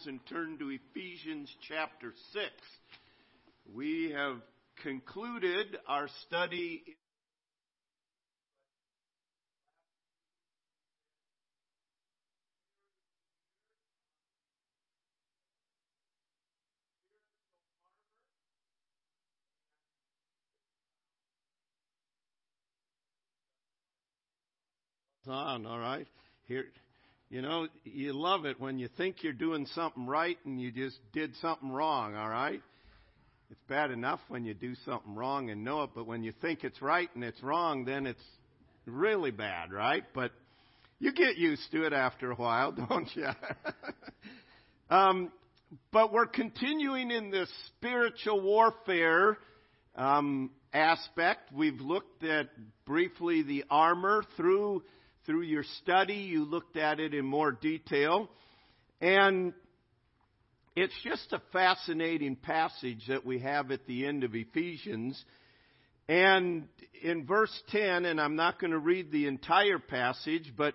Bibles and turn to Ephesians chapter 6. We have concluded our study. On, all right. Here, you know, you love it when you think you're doing something right and you just did something wrong, all right? It's bad enough when you do something wrong and know it, but when you think it's right and it's wrong, then it's really bad, right? But you get used to it after a while, don't you? um, but we're continuing in this spiritual warfare um, aspect. We've looked at briefly the armor through through your study, you looked at it in more detail. And it's just a fascinating passage that we have at the end of Ephesians. And in verse 10, and I'm not going to read the entire passage, but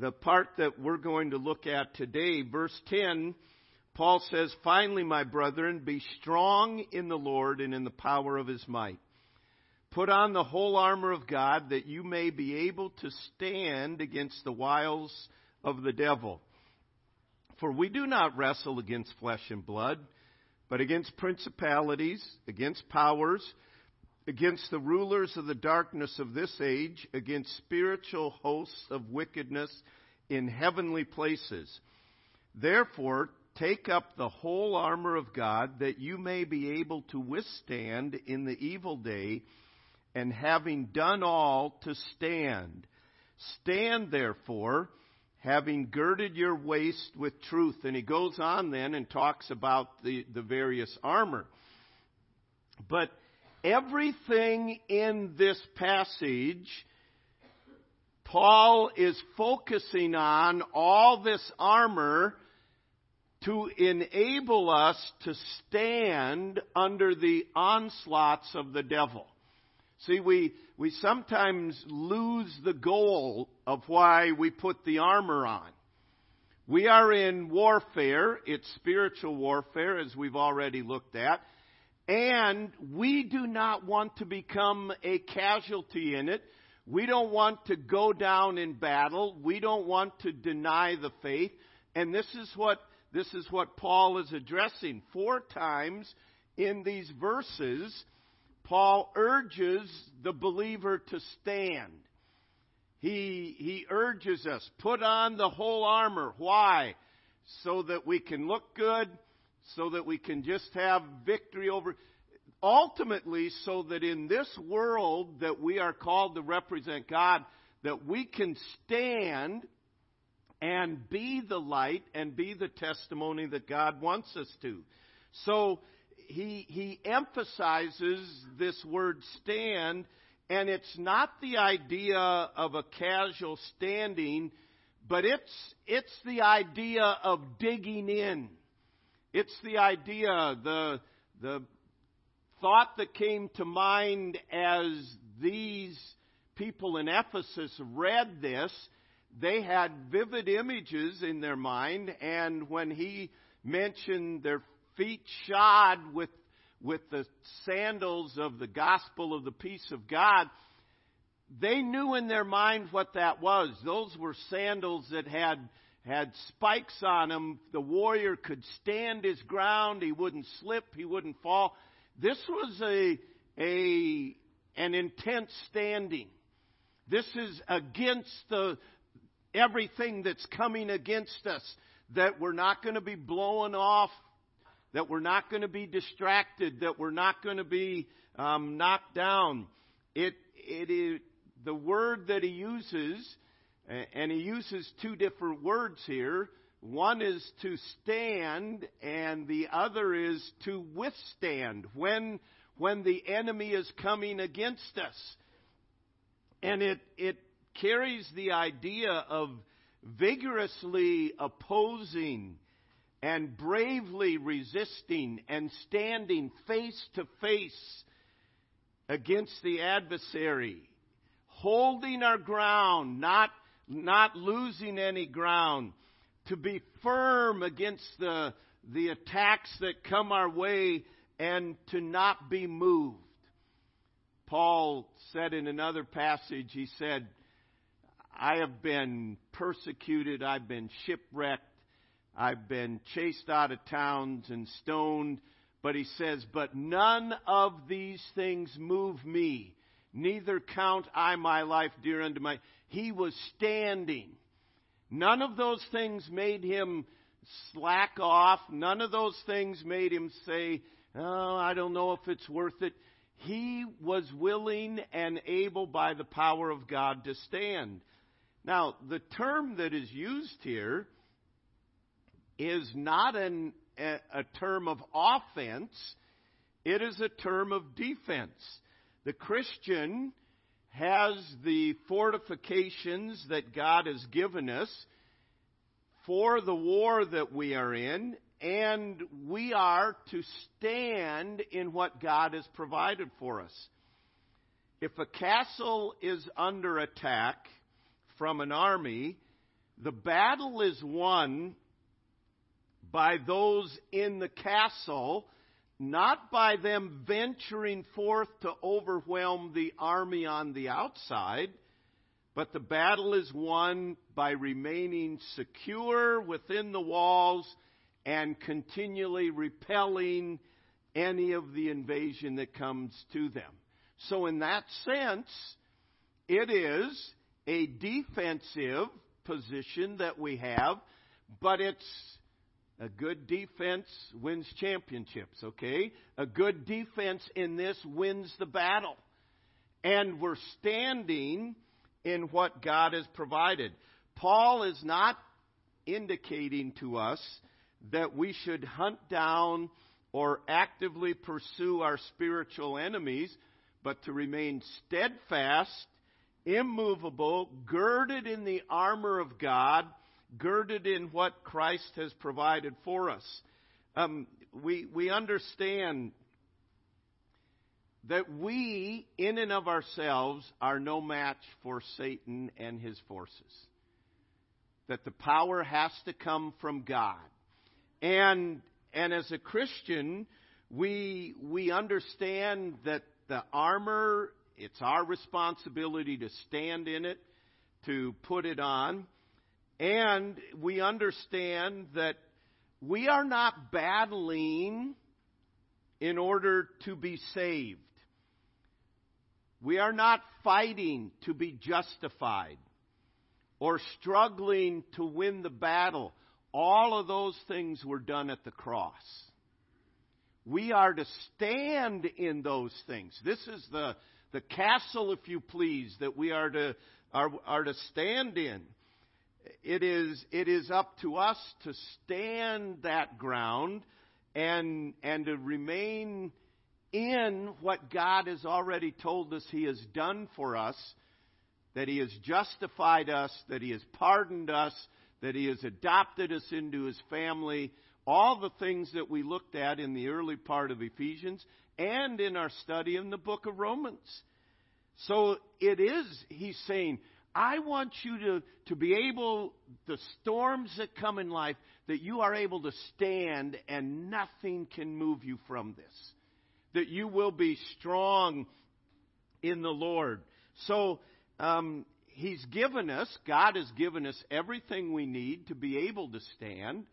the part that we're going to look at today, verse 10, Paul says, Finally, my brethren, be strong in the Lord and in the power of his might. Put on the whole armor of God that you may be able to stand against the wiles of the devil. For we do not wrestle against flesh and blood, but against principalities, against powers, against the rulers of the darkness of this age, against spiritual hosts of wickedness in heavenly places. Therefore, take up the whole armor of God that you may be able to withstand in the evil day and having done all to stand. Stand therefore, having girded your waist with truth. And he goes on then and talks about the, the various armor. But everything in this passage, Paul is focusing on all this armor to enable us to stand under the onslaughts of the devil. See, we, we sometimes lose the goal of why we put the armor on. We are in warfare. It's spiritual warfare, as we've already looked at. And we do not want to become a casualty in it. We don't want to go down in battle. We don't want to deny the faith. And this is what, this is what Paul is addressing. Four times in these verses, Paul urges the believer to stand. He, he urges us, put on the whole armor. Why? So that we can look good, so that we can just have victory over, ultimately so that in this world that we are called to represent God, that we can stand and be the light and be the testimony that God wants us to. So he, he emphasizes this word stand, and it's not the idea of a casual standing, but it's, it's the idea of digging in. It's the idea, the, the thought that came to mind as these people in Ephesus read this, they had vivid images in their mind, and when he mentioned their feet shod with, with the sandals of the gospel of the peace of God, they knew in their mind what that was. Those were sandals that had had spikes on them. The warrior could stand his ground. He wouldn't slip. He wouldn't fall. This was a, a, an intense standing. This is against the, everything that's coming against us. That we're not going to be blowing off that we're not going to be distracted, that we're not going to be um, knocked down. It, it is the word that he uses, and he uses two different words here. One is to stand, and the other is to withstand when, when the enemy is coming against us. And it, it carries the idea of vigorously opposing and bravely resisting and standing face to face against the adversary, holding our ground, not, not losing any ground, to be firm against the, the attacks that come our way and to not be moved. Paul said in another passage, he said, I have been persecuted, I've been shipwrecked, I've been chased out of towns and stoned. But he says, But none of these things move me, neither count I my life dear unto my. He was standing. None of those things made him slack off. None of those things made him say, Oh, I don't know if it's worth it. He was willing and able by the power of God to stand. Now, the term that is used here is not an, a, a term of offense, it is a term of defense. The Christian has the fortifications that God has given us for the war that we are in, and we are to stand in what God has provided for us. If a castle is under attack from an army, the battle is won by those in the castle, not by them venturing forth to overwhelm the army on the outside, but the battle is won by remaining secure within the walls and continually repelling any of the invasion that comes to them. So, in that sense, it is a defensive position that we have, but it's a good defense wins championships, okay? A good defense in this wins the battle. And we're standing in what God has provided. Paul is not indicating to us that we should hunt down or actively pursue our spiritual enemies, but to remain steadfast, immovable, girded in the armor of God girded in what Christ has provided for us. Um, we, we understand that we, in and of ourselves, are no match for Satan and his forces. That the power has to come from God. And, and as a Christian, we, we understand that the armor, it's our responsibility to stand in it, to put it on. And we understand that we are not battling in order to be saved. We are not fighting to be justified or struggling to win the battle. All of those things were done at the cross. We are to stand in those things. This is the, the castle, if you please, that we are to, are, are to stand in it is, it is up to us to stand that ground and, and to remain in what God has already told us He has done for us, that He has justified us, that He has pardoned us, that He has adopted us into His family, all the things that we looked at in the early part of Ephesians and in our study in the book of Romans. So it is, He's saying, I want you to, to be able, the storms that come in life, that you are able to stand and nothing can move you from this. That you will be strong in the Lord. So, um, He's given us, God has given us everything we need to be able to stand,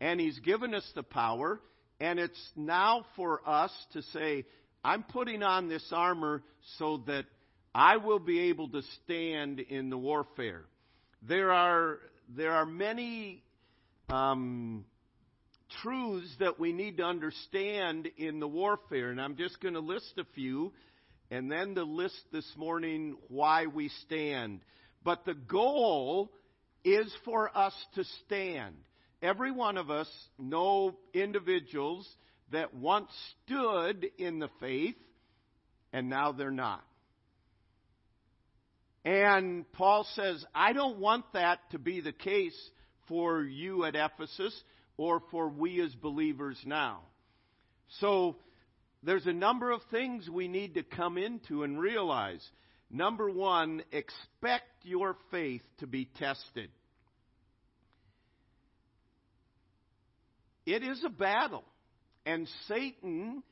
and He's given us the power, and it's now for us to say, I'm putting on this armor so that I will be able to stand in the warfare. There are, there are many um, truths that we need to understand in the warfare, and I'm just going to list a few, and then the list this morning why we stand. But the goal is for us to stand. Every one of us know individuals that once stood in the faith and now they're not. And Paul says, I don't want that to be the case for you at Ephesus or for we as believers now. So there's a number of things we need to come into and realize. Number one, expect your faith to be tested. it is a battle. And Satan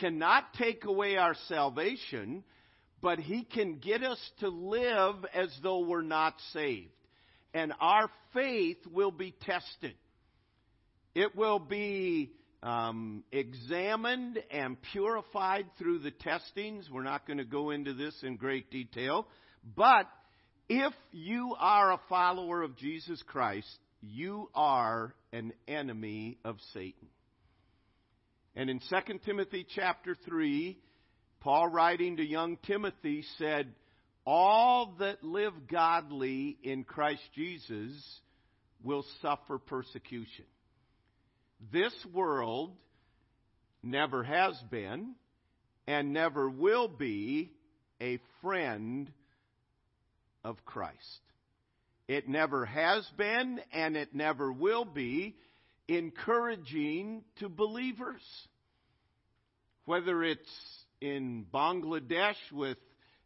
cannot take away our salvation, but he can get us to live as though we're not saved. And our faith will be tested. It will be um, examined and purified through the testings. We're not going to go into this in great detail. But if you are a follower of Jesus Christ, you are an enemy of Satan. And in 2 Timothy chapter 3, Paul writing to young Timothy said, All that live godly in Christ Jesus will suffer persecution. This world never has been and never will be a friend of Christ. It never has been and it never will be encouraging to believers. Whether it's in Bangladesh with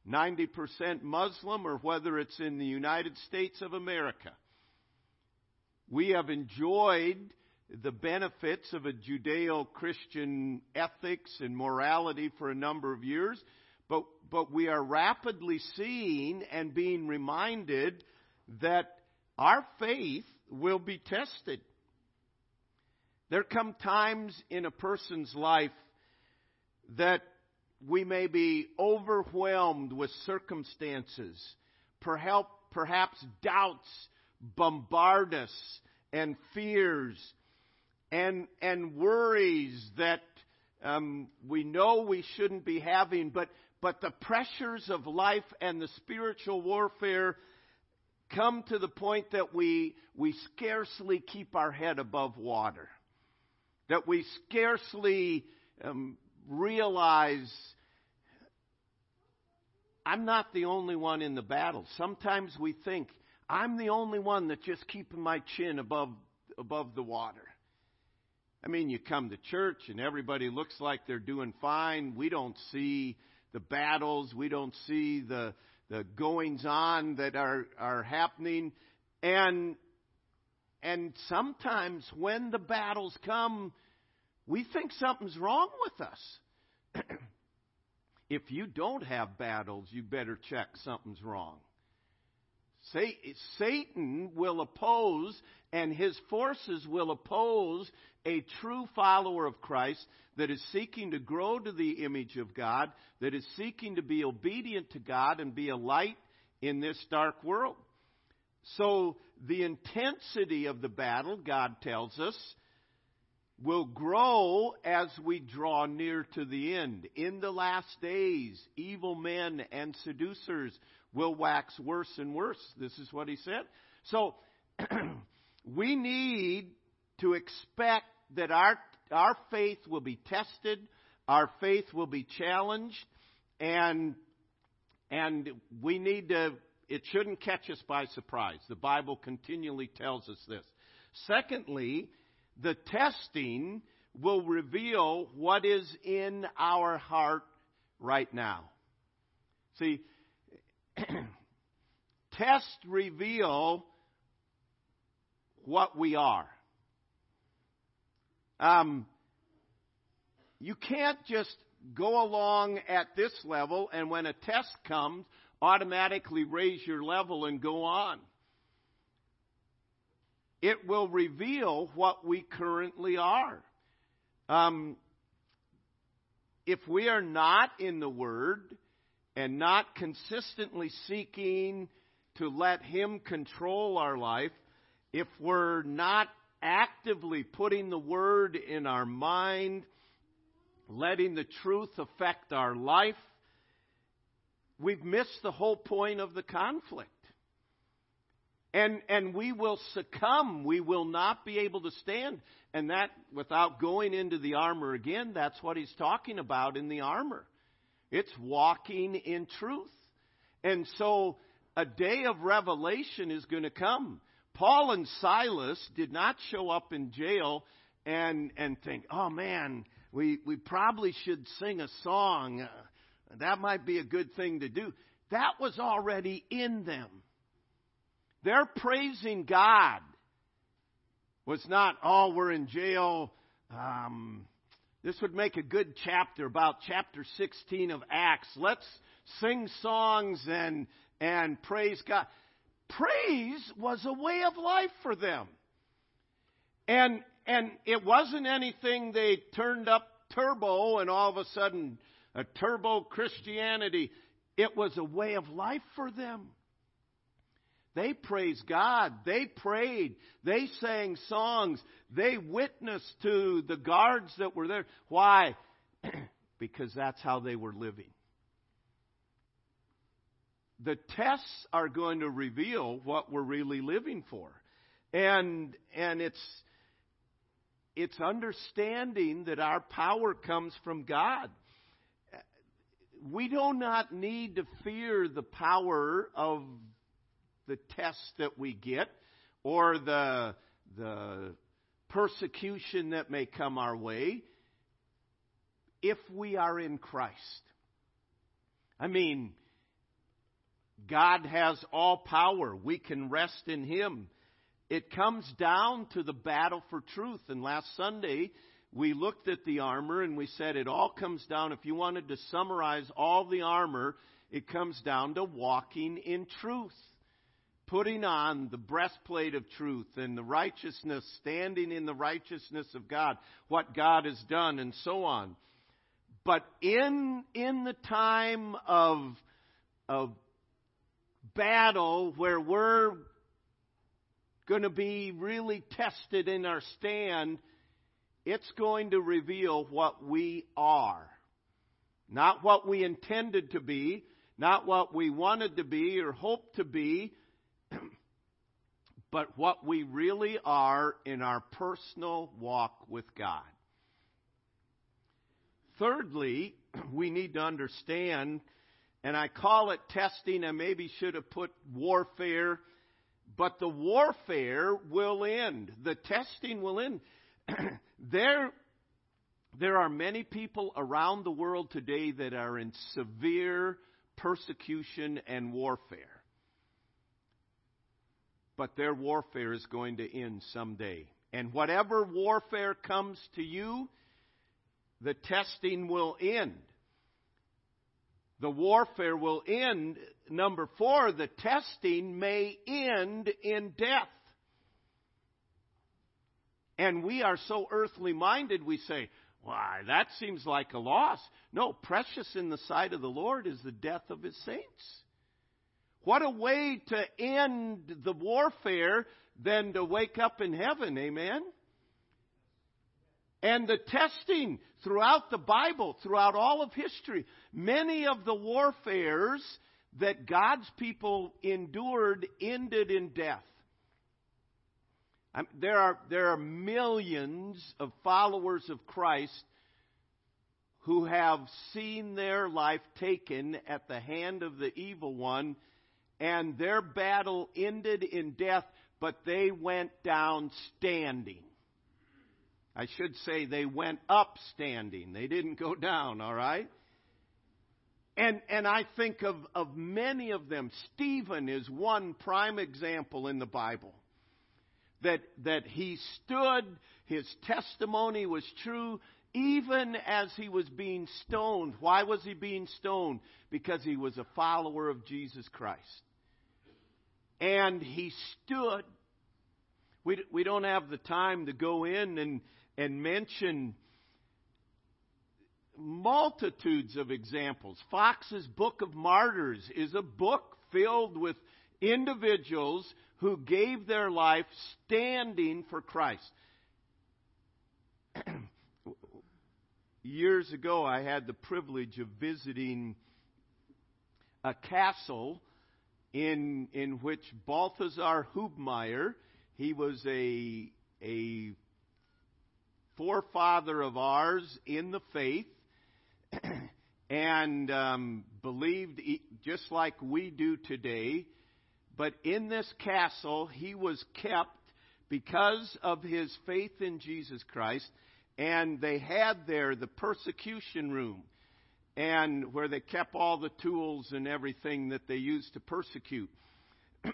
90% Muslim or whether it's in the United States of America. We have enjoyed the benefits of a Judeo Christian ethics and morality for a number of years, but, but we are rapidly seeing and being reminded that our faith will be tested. There come times in a person's life that we may be overwhelmed with circumstances. Perhaps, perhaps doubts bombard us and fears and, and worries that um, we know we shouldn't be having, but, but the pressures of life and the spiritual warfare come to the point that we, we scarcely keep our head above water, that we scarcely um, realize I'm not the only one in the battle. Sometimes we think I'm the only one that's just keeping my chin above above the water. I mean, you come to church and everybody looks like they're doing fine. We don't see the battles. We don't see the the goings on that are are happening, and and sometimes when the battles come, we think something's wrong with us. if you don't have battles, you better check something's wrong. Satan will oppose, and his forces will oppose a true follower of Christ that is seeking to grow to the image of God, that is seeking to be obedient to God and be a light in this dark world. So, the intensity of the battle, God tells us, will grow as we draw near to the end. In the last days, evil men and seducers will wax worse and worse. This is what he said. So, we need to expect that our, our faith will be tested, our faith will be challenged, and, and we need to, it shouldn't catch us by surprise. The Bible continually tells us this. Secondly, the testing will reveal what is in our heart right now. See, tests reveal what we are. Um, you can't just go along at this level and when a test comes, automatically raise your level and go on. It will reveal what we currently are. Um, if we are not in the Word and not consistently seeking to let Him control our life, if we're not actively putting the Word in our mind, letting the truth affect our life, we've missed the whole point of the conflict. And, and we will succumb. We will not be able to stand. And that, without going into the armor again, that's what he's talking about in the armor. It's walking in truth. And so a day of revelation is going to come. Paul and Silas did not show up in jail and, and think, oh man, we, we probably should sing a song. That might be a good thing to do. That was already in them. They're praising God. was not, oh, we're in jail. Um, this would make a good chapter about chapter 16 of Acts. Let's sing songs and, and praise God. Praise was a way of life for them. And, and it wasn't anything they turned up turbo and all of a sudden a turbo Christianity. It was a way of life for them. They praised God. They prayed. They sang songs. They witnessed to the guards that were there. Why? because that's how they were living. The tests are going to reveal what we're really living for. And and it's it's understanding that our power comes from God. We do not need to fear the power of the tests that we get or the, the persecution that may come our way if we are in Christ. I mean, God has all power. We can rest in Him. It comes down to the battle for truth. And last Sunday, we looked at the armor and we said it all comes down, if you wanted to summarize all the armor, it comes down to walking in truth. Putting on the breastplate of truth and the righteousness, standing in the righteousness of God, what God has done, and so on. But in, in the time of, of battle where we're going to be really tested in our stand, it's going to reveal what we are. Not what we intended to be, not what we wanted to be or hoped to be, but what we really are in our personal walk with God. Thirdly, we need to understand, and I call it testing, I maybe should have put warfare but the warfare will end. The testing will end. there, there are many people around the world today that are in severe persecution and warfare. But their warfare is going to end someday. And whatever warfare comes to you, the testing will end the warfare will end. Number four, the testing may end in death. And we are so earthly minded, we say, why, that seems like a loss. No, precious in the sight of the Lord is the death of his saints. What a way to end the warfare than to wake up in heaven, amen? And the testing throughout the Bible, throughout all of history, many of the warfares that God's people endured ended in death. there, are, there are millions of followers of Christ who have seen their life taken at the hand of the evil one, and their battle ended in death, but they went down standing. I should say they went up standing. They didn't go down, all right? And, and I think of, of many of them. Stephen is one prime example in the Bible. That, that he stood, his testimony was true, even as he was being stoned. Why was he being stoned? Because he was a follower of Jesus Christ. And he stood. We, we don't have the time to go in and, and mention multitudes of examples. Fox's Book of Martyrs is a book filled with individuals who gave their life standing for Christ. Years ago, I had the privilege of visiting a castle in in which Balthasar Hubmaier, he was a a forefather of ours in the faith and um, believed just like we do today. But in this castle, he was kept because of his faith in Jesus Christ. And they had there the persecution room, and where they kept all the tools and everything that they used to persecute.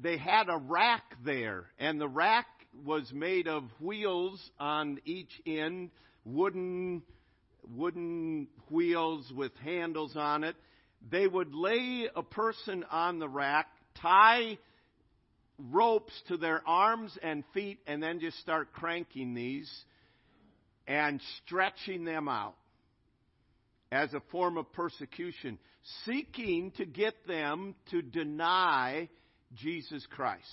they had a rack there, and the rack was made of wheels on each end, wooden wooden wheels with handles on it. They would lay a person on the rack, tie ropes to their arms and feet, and then just start cranking these and stretching them out as a form of persecution, seeking to get them to deny Jesus Christ.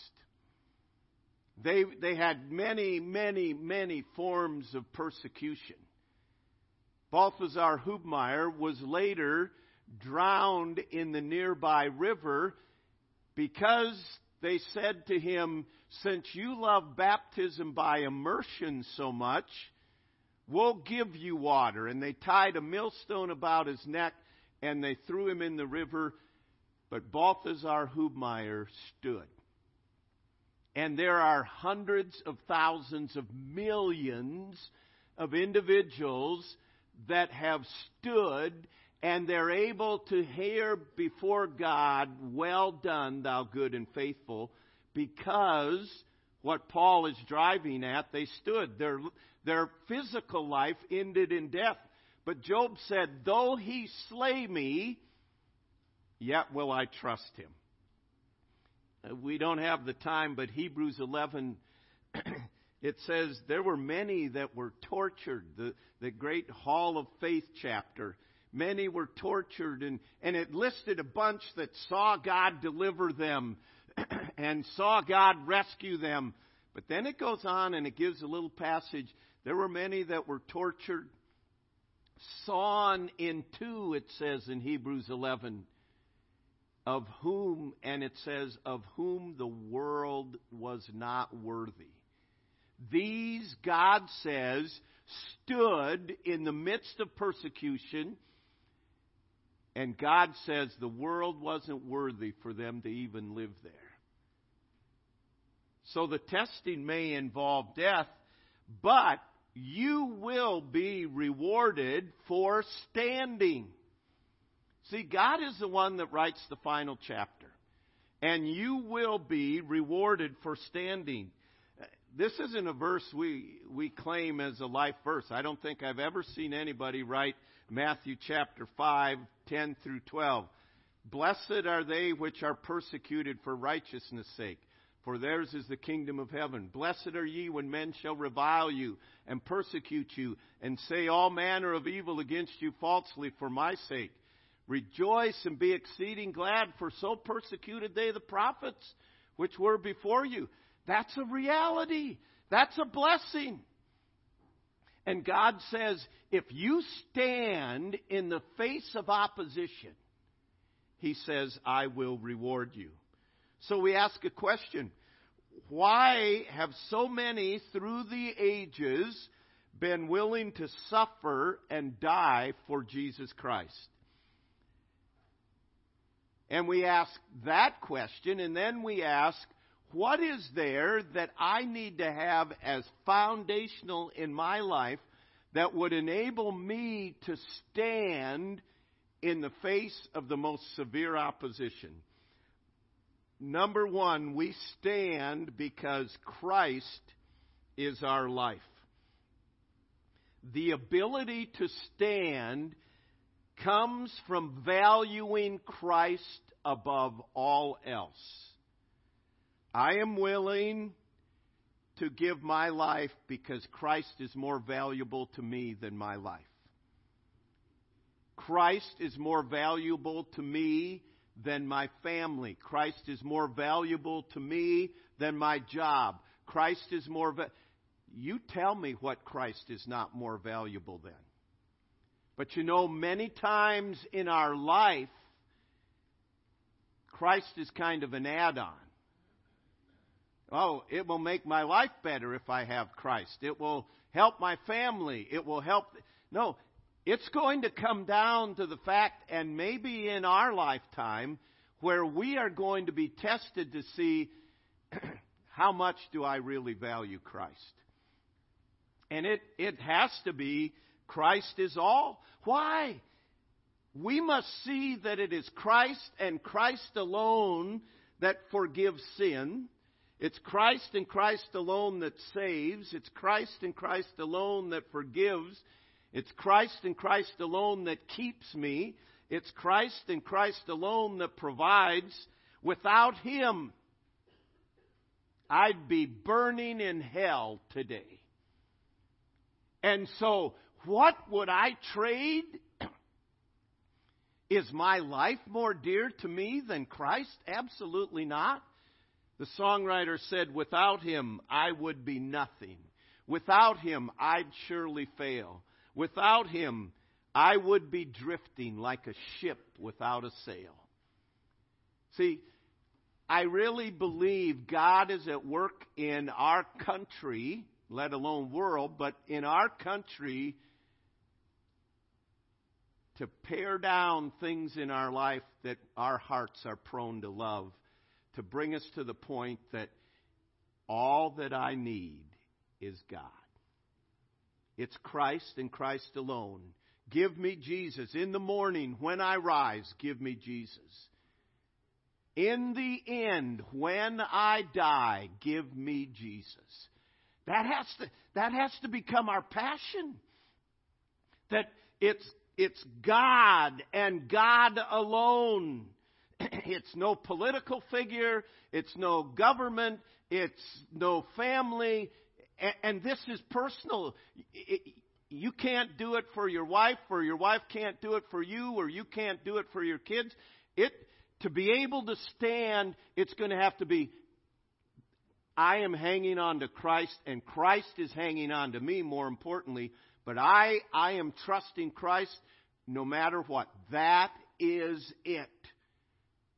They, they had many, many, many forms of persecution. Balthasar Hubmaier was later drowned in the nearby river because they said to him, Since you love baptism by immersion so much, we'll give you water. And they tied a millstone about his neck and they threw him in the river. But Balthasar Hubmaier stood. And there are hundreds of thousands of millions of individuals that have stood and they're able to hear before God, Well done, thou good and faithful, because what Paul is driving at, they stood. Their, their physical life ended in death. But Job said, Though he slay me, yet will I trust him. Uh, we don't have the time, but Hebrews 11, it says there were many that were tortured. The, the great Hall of Faith chapter. Many were tortured, and, and it listed a bunch that saw God deliver them and saw God rescue them. But then it goes on and it gives a little passage. There were many that were tortured, sawn in two, it says in Hebrews 11 of whom, and it says, of whom the world was not worthy. These, God says, stood in the midst of persecution, and God says the world wasn't worthy for them to even live there. So the testing may involve death, but you will be rewarded for standing. See, God is the one that writes the final chapter. And you will be rewarded for standing. This isn't a verse we, we claim as a life verse. I don't think I've ever seen anybody write Matthew chapter 5, 10 through 12. Blessed are they which are persecuted for righteousness' sake, for theirs is the kingdom of heaven. Blessed are ye when men shall revile you and persecute you and say all manner of evil against you falsely for my sake. Rejoice and be exceeding glad, for so persecuted they the prophets which were before you. That's a reality. That's a blessing. And God says, if you stand in the face of opposition, He says, I will reward you. So we ask a question why have so many through the ages been willing to suffer and die for Jesus Christ? And we ask that question, and then we ask, what is there that I need to have as foundational in my life that would enable me to stand in the face of the most severe opposition? Number one, we stand because Christ is our life. The ability to stand comes from valuing Christ above all else. I am willing to give my life because Christ is more valuable to me than my life. Christ is more valuable to me than my family. Christ is more valuable to me than my job. Christ is more. Va- you tell me what Christ is not more valuable than. But you know, many times in our life, Christ is kind of an add on. Oh, it will make my life better if I have Christ. It will help my family. It will help. No, it's going to come down to the fact, and maybe in our lifetime, where we are going to be tested to see how much do I really value Christ. And it, it has to be Christ is all. Why? We must see that it is Christ and Christ alone that forgives sin. It's Christ and Christ alone that saves. It's Christ and Christ alone that forgives. It's Christ and Christ alone that keeps me. It's Christ and Christ alone that provides. Without Him, I'd be burning in hell today. And so, what would I trade? Is my life more dear to me than Christ? Absolutely not. The songwriter said, Without him, I would be nothing. Without him, I'd surely fail. Without him, I would be drifting like a ship without a sail. See, I really believe God is at work in our country, let alone world, but in our country to pare down things in our life that our hearts are prone to love, to bring us to the point that all that I need is God. It's Christ and Christ alone. Give me Jesus. In the morning, when I rise, give me Jesus. In the end, when I die, give me Jesus. That has to, that has to become our passion. That it's, it's God and God alone. It's no political figure. It's no government. It's no family. And this is personal. You can't do it for your wife, or your wife can't do it for you, or you can't do it for your kids. It, to be able to stand, it's going to have to be I am hanging on to Christ, and Christ is hanging on to me, more importantly. But I, I am trusting Christ no matter what. That is it.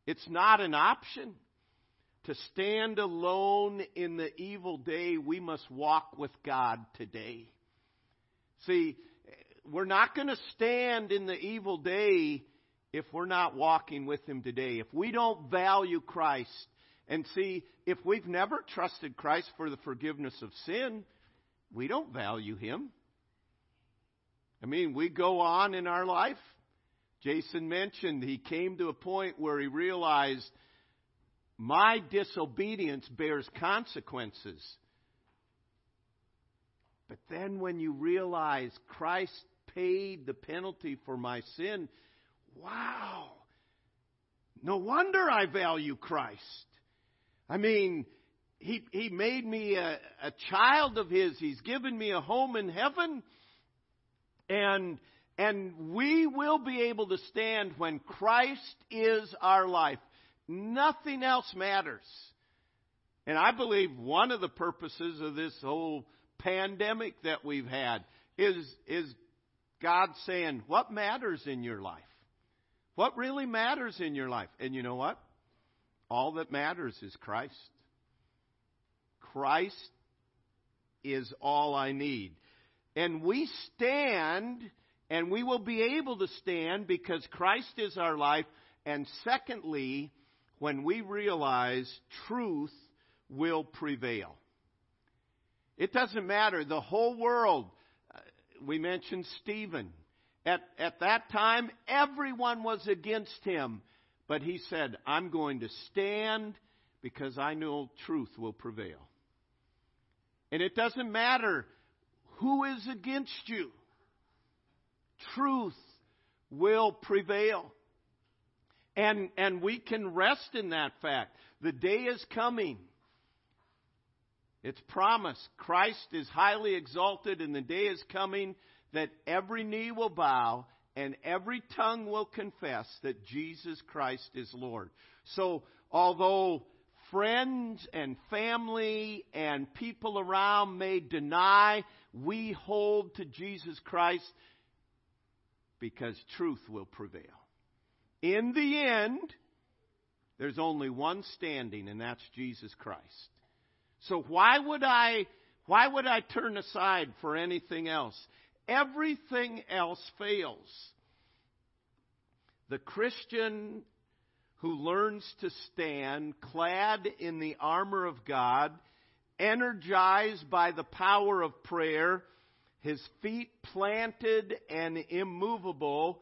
It's not an option. To stand alone in the evil day, we must walk with God today. See, we're not going to stand in the evil day if we're not walking with Him today. If we don't value Christ, and see, if we've never trusted Christ for the forgiveness of sin, we don't value Him. I mean, we go on in our life. Jason mentioned he came to a point where he realized my disobedience bears consequences. But then when you realize Christ paid the penalty for my sin, wow, no wonder I value Christ. I mean, he, he made me a, a child of His. He's given me a home in heaven. And, and we will be able to stand when Christ is our life. Nothing else matters. And I believe one of the purposes of this whole pandemic that we've had is, is God saying, what matters in your life? What really matters in your life? And you know what? All that matters is Christ. Christ is all I need. And we stand, and we will be able to stand because Christ is our life. And secondly, when we realize truth will prevail. It doesn't matter. The whole world, uh, we mentioned Stephen. At, at that time, everyone was against him. But he said, I'm going to stand because I know truth will prevail. And it doesn't matter who is against you, truth will prevail. And, and we can rest in that fact. The day is coming. It's promised. Christ is highly exalted, and the day is coming that every knee will bow and every tongue will confess that Jesus Christ is Lord. So, although friends and family and people around may deny, we hold to Jesus Christ because truth will prevail. In the end, there's only one standing, and that's Jesus Christ. So why would I why would I turn aside for anything else? Everything else fails. The Christian who learns to stand clad in the armor of God, energized by the power of prayer, his feet planted and immovable,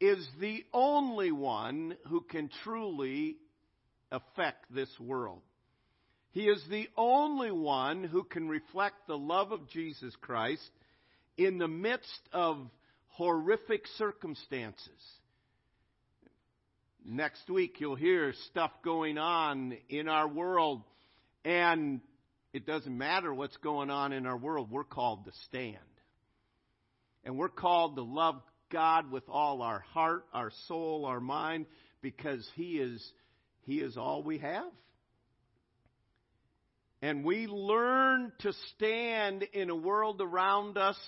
is the only one who can truly affect this world. He is the only one who can reflect the love of Jesus Christ in the midst of horrific circumstances. Next week, you'll hear stuff going on in our world, and it doesn't matter what's going on in our world, we're called to stand. And we're called to love God with all our heart, our soul, our mind, because He is, He is all we have. And we learn to stand in a world around us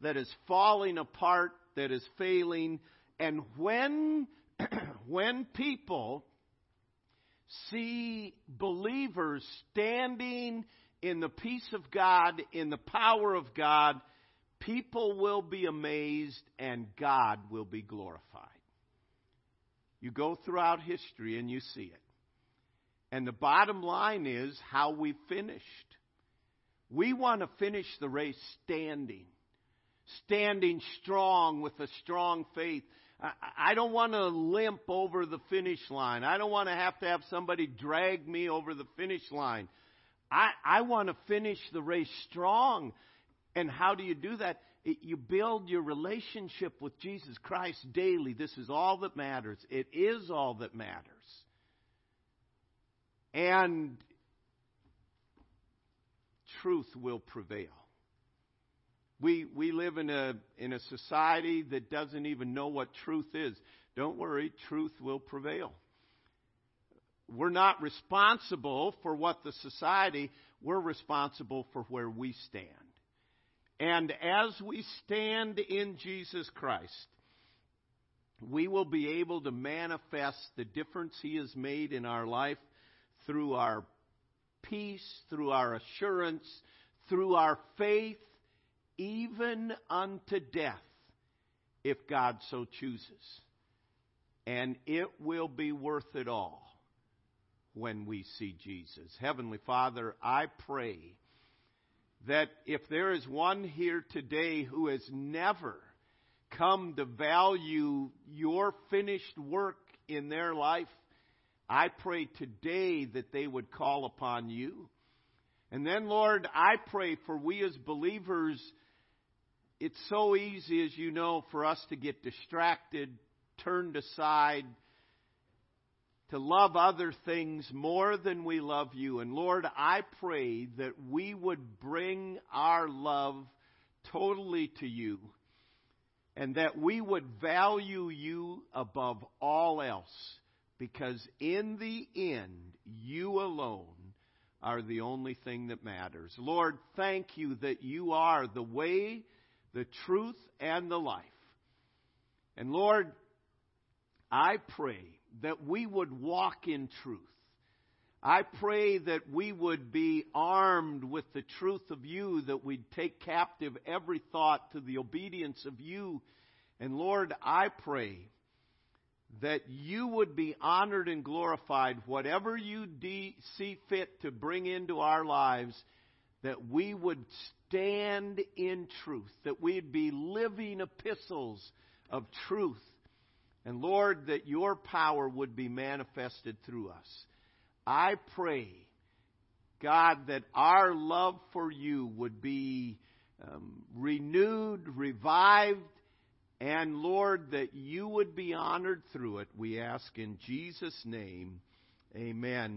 that is falling apart, that is failing. And when, when people see believers standing in the peace of God, in the power of God, people will be amazed and God will be glorified. You go throughout history and you see it. And the bottom line is how we finished. We want to finish the race standing, standing strong with a strong faith. I don't want to limp over the finish line. I don't want to have to have somebody drag me over the finish line. I, I want to finish the race strong. And how do you do that? It, you build your relationship with Jesus Christ daily. This is all that matters. It is all that matters. And truth will prevail. We, we live in a, in a society that doesn't even know what truth is. Don't worry, truth will prevail. We're not responsible for what the society, we're responsible for where we stand. And as we stand in Jesus Christ, we will be able to manifest the difference He has made in our life through our peace, through our assurance, through our faith, even unto death, if God so chooses. And it will be worth it all when we see Jesus. Heavenly Father, I pray that if there is one here today who has never come to value your finished work in their life, I pray today that they would call upon you. And then, Lord, I pray for we as believers, it's so easy, as you know, for us to get distracted, turned aside, to love other things more than we love you. And Lord, I pray that we would bring our love totally to you and that we would value you above all else because in the end, you alone are the only thing that matters. Lord, thank you that you are the way, the truth, and the life. And Lord, I pray that we would walk in truth. I pray that we would be armed with the truth of you, that we'd take captive every thought to the obedience of you. And Lord, I pray that you would be honored and glorified, whatever you de- see fit to bring into our lives, that we would stand in truth, that we'd be living epistles of truth and Lord, that your power would be manifested through us. I pray, God, that our love for you would be um, renewed, revived, and Lord, that you would be honored through it. We ask in Jesus' name, amen.